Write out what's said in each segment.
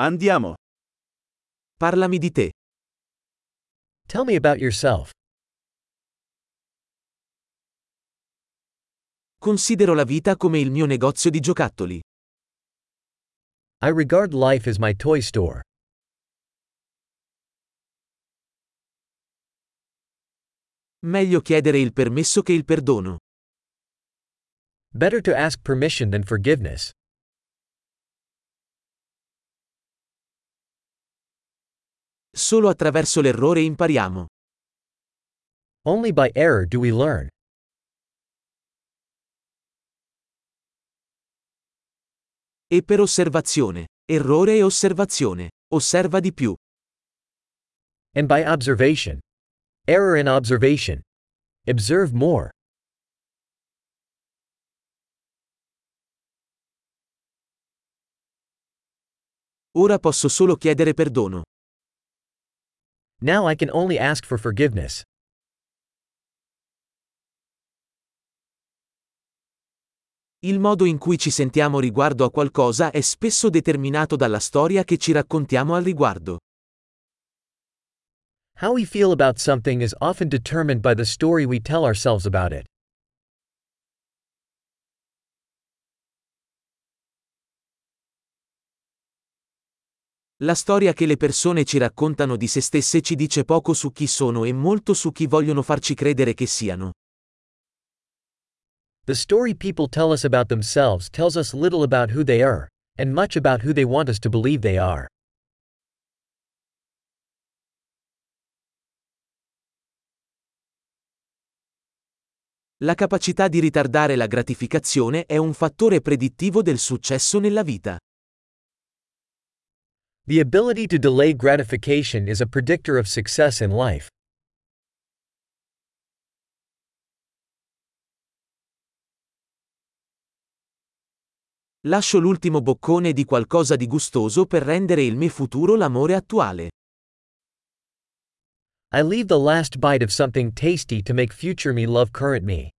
Andiamo. Parlami di te. Tell me about yourself. Considero la vita come il mio negozio di giocattoli. I regard life as my toy store. Meglio chiedere il permesso che il perdono. Better to ask permission than forgiveness. Solo attraverso l'errore impariamo. Only by error do we learn. E per osservazione. Errore e osservazione. Osserva di più. And by observation. Error and observation. Observe more. Ora posso solo chiedere perdono. Now I can only ask for forgiveness. Il modo in cui ci sentiamo riguardo a qualcosa è spesso determinato dalla storia che ci raccontiamo al riguardo. How we feel about something is often determined by the story we tell ourselves about it. La storia che le persone ci raccontano di se stesse ci dice poco su chi sono e molto su chi vogliono farci credere che siano. The story people tell us about themselves tells us little about who they are, and much about who they want us to believe they are. La capacità di ritardare la gratificazione è un fattore predittivo del successo nella vita. The ability to delay gratification is a predictor of success in life. Lascio l'ultimo boccone di qualcosa di gustoso per rendere il mio futuro l'amore attuale. I leave the last bite of something tasty to make future me love current me.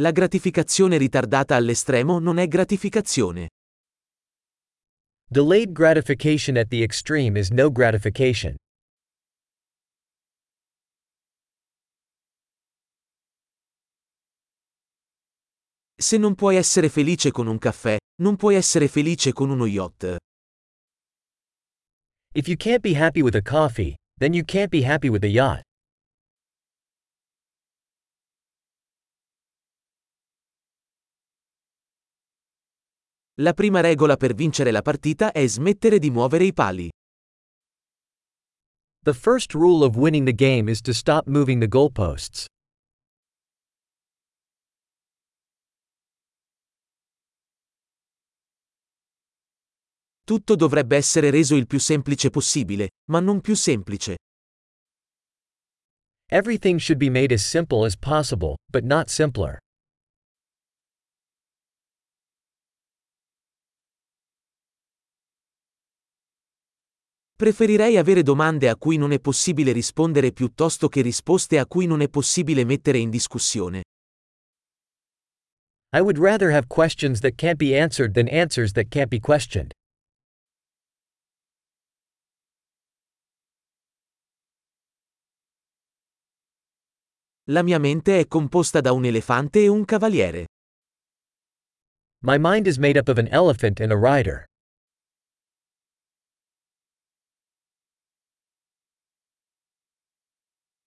La gratificazione ritardata all'estremo non è gratificazione. Delayed gratification at the extreme is no gratification. Se non puoi essere felice con un caffè, non puoi essere felice con uno yacht. If you can't be happy with a coffee, then you can't be happy with a yacht. La prima regola per vincere la partita è smettere di muovere i pali. The first rule of winning the game is to stop moving the goalposts. Tutto dovrebbe essere reso il più semplice possibile, ma non più semplice. Everything should be made as simple as possible, but not simpler. Preferirei avere domande a cui non è possibile rispondere piuttosto che risposte a cui non è possibile mettere in discussione. I would rather have questions that can't be answered than answers that can't be questioned. La mia mente è composta da un elefante e un cavaliere. My mind is made up of an elephant and a rider.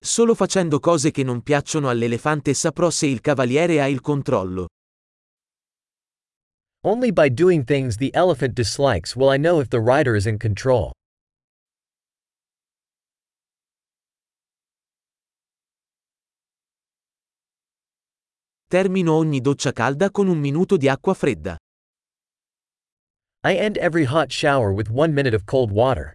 Solo facendo cose che non piacciono all'elefante saprò se il cavaliere ha il controllo. Only by doing things the elephant dislikes will I know if the rider is in control. Termino ogni doccia calda con un minuto di acqua fredda. I end every hot shower with one minute of cold water.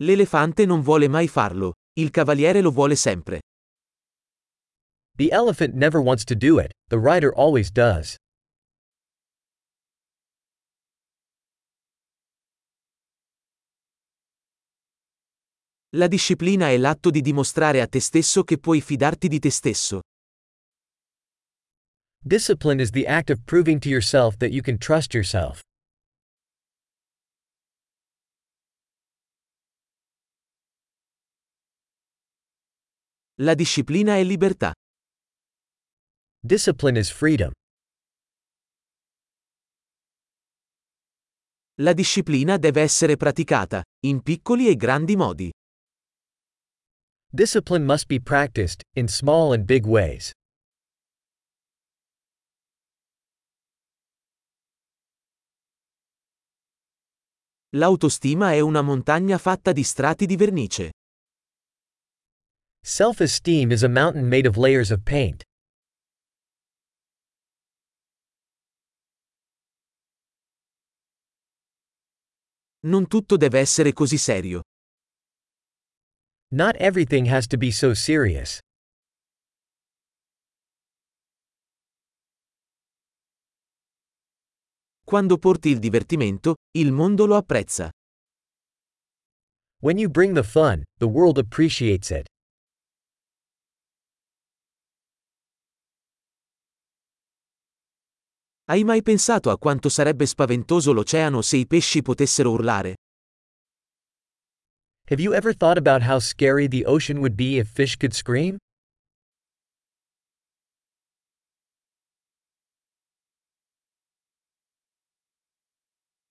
L'elefante non vuole mai farlo, il cavaliere lo vuole sempre. The elephant never wants to do it, the rider always does. La disciplina è l'atto di dimostrare a te stesso che puoi fidarti di te stesso. Discipline is the act of proving to yourself that you can trust yourself. La disciplina è libertà. Discipline is freedom. La disciplina deve essere praticata, in piccoli e grandi modi. Discipline must be practiced, in small and big ways. L'autostima è una montagna fatta di strati di vernice. Self esteem is a mountain made of layers of paint. Non tutto deve essere così serio. Not everything has to be so serious. Quando porti il divertimento, il mondo lo apprezza. When you bring the fun, the world appreciates it. Hai mai pensato a quanto sarebbe spaventoso l'oceano se i pesci potessero urlare? Have you ever thought about how scary the ocean would be if fish could scream?